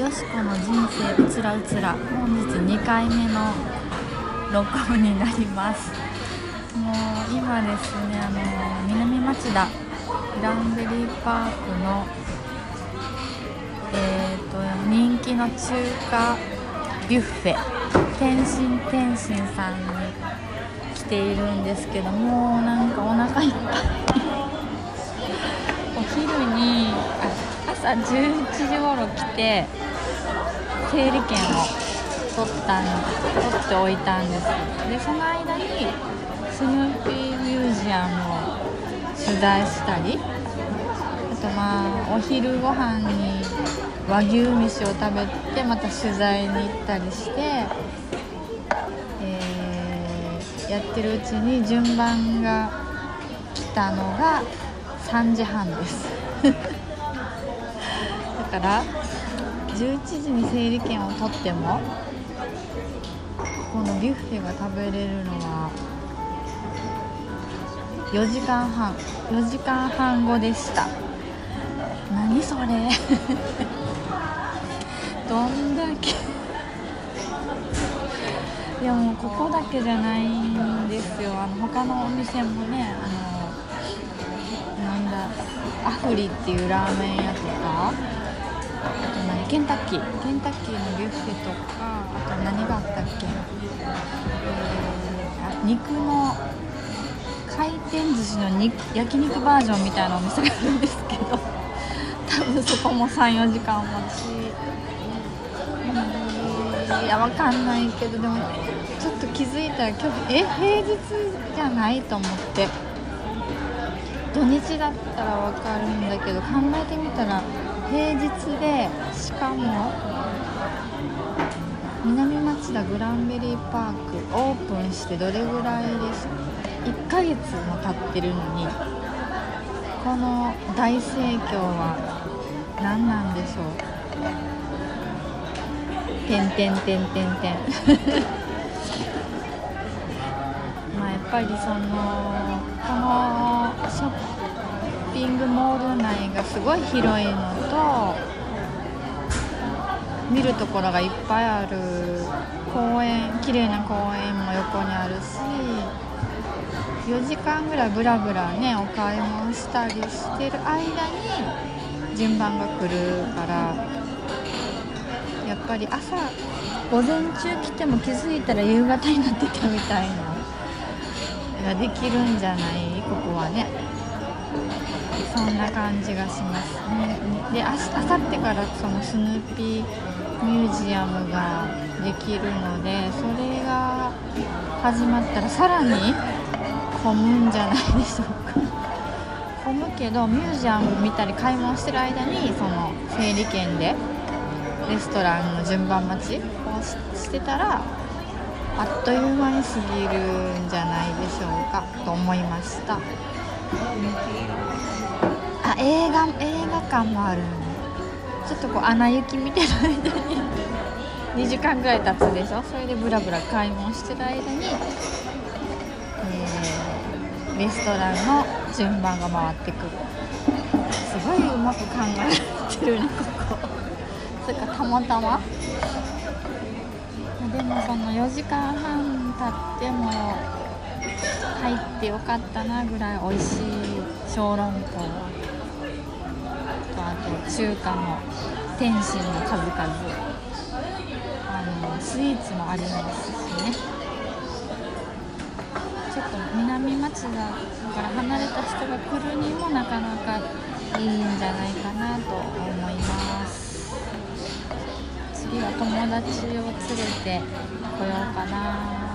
よしこの人生うつらうつら。本日2回目の録音になります。もう今ですねあの南町田グランベリーパークのえーと人気の中華ビュッフェ。天津天津さんに来ているんですけどもなんかお腹いっぱい。お昼にあ朝11時頃来て整理券を取ったん取っておいたんです。でその間にスヌーピーミュージアムを取材したりあとまあお昼ご飯に和牛飯を食べてまた取材に行ったりして、えー、やってるうちに順番が来たのが3時半です。だから11時に整理券を取ってもこのビュッフェが食べれるのは4時間半4時間半後でした。何それ？どんだけ？いやもうここだけじゃないんですよ。あの他のお店もねあのなんだアフリっていうラーメン屋とかあとケンタッキー。ケンタッキーのビュッフェとかあと何があったっけ、えー、肉の回転寿司の肉焼肉バージョンみたいなお店があるんですけど多分そこも34時間待ち。いやわかんないけどでもちょっと気づいたら今日え平日じゃないと思って。土日だったらわかるんだけど考えてみたら平日でしかも南町田グランベリーパークオープンしてどれぐらいです？1ヶ月も経ってるのにこの大盛況は何なんでしょう？てんてんてんてんてん。まあやっぱりそのこのピングモール内がすごい広いのと見るところがいっぱいある公園綺麗な公園も横にあるし4時間ぐらいブラブラねお買い物したりしてる間に順番が来るからやっぱり朝午前中来ても気づいたら夕方になってたみたいなができるんじゃない？ここはね。そんな感じがしますね。であさってからそのスヌーピーミュージアムができるのでそれが始まったらさらに混むんじゃないでしょうか。混むけどミュージアム見たり買い物してる間にその整理券でレストランの順番待ちをしてたらあっという間に過ぎるんじゃないでしょうかと思いました。あ映画映画館もあるちょっとこう穴行き見てる間に。2時間ぐらい経つでしょ？それでブラブラ買い物してる間に、えー、レストランの順番が回ってくる。すごいうまく考えてるねここ。それかたまたま。でもその4時間半経っても入ってよかったなぐらい美味しい小籠包とあと中華の天津の数々あのスイーツもありますしね。ちょっと南町田から離れた人が来るにもなかなかいいんじゃないかなと思います。次は友達を連れてこようかな。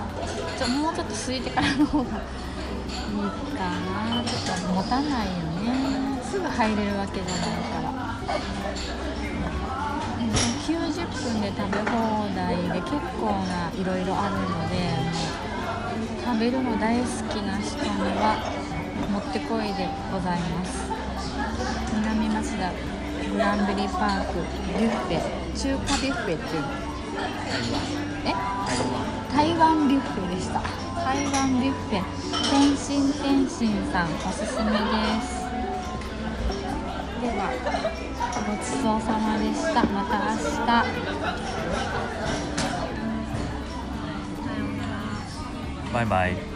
ちょもうちょっと空いてからの方がいいかなちょっと持たないよね。すぐ入れるわけじゃないから。90分で食べ放題で結構ないろいろあるので食べるの大好きな人にはもってこいでございます。南町田グランベリーパークビュッフェ。中華ビュッフェっていうの。え台湾ビュッフェでした。台湾ビュッフェ。天津天津さんおすすめです。ではごちそうさまでした。また明日。バイバイ。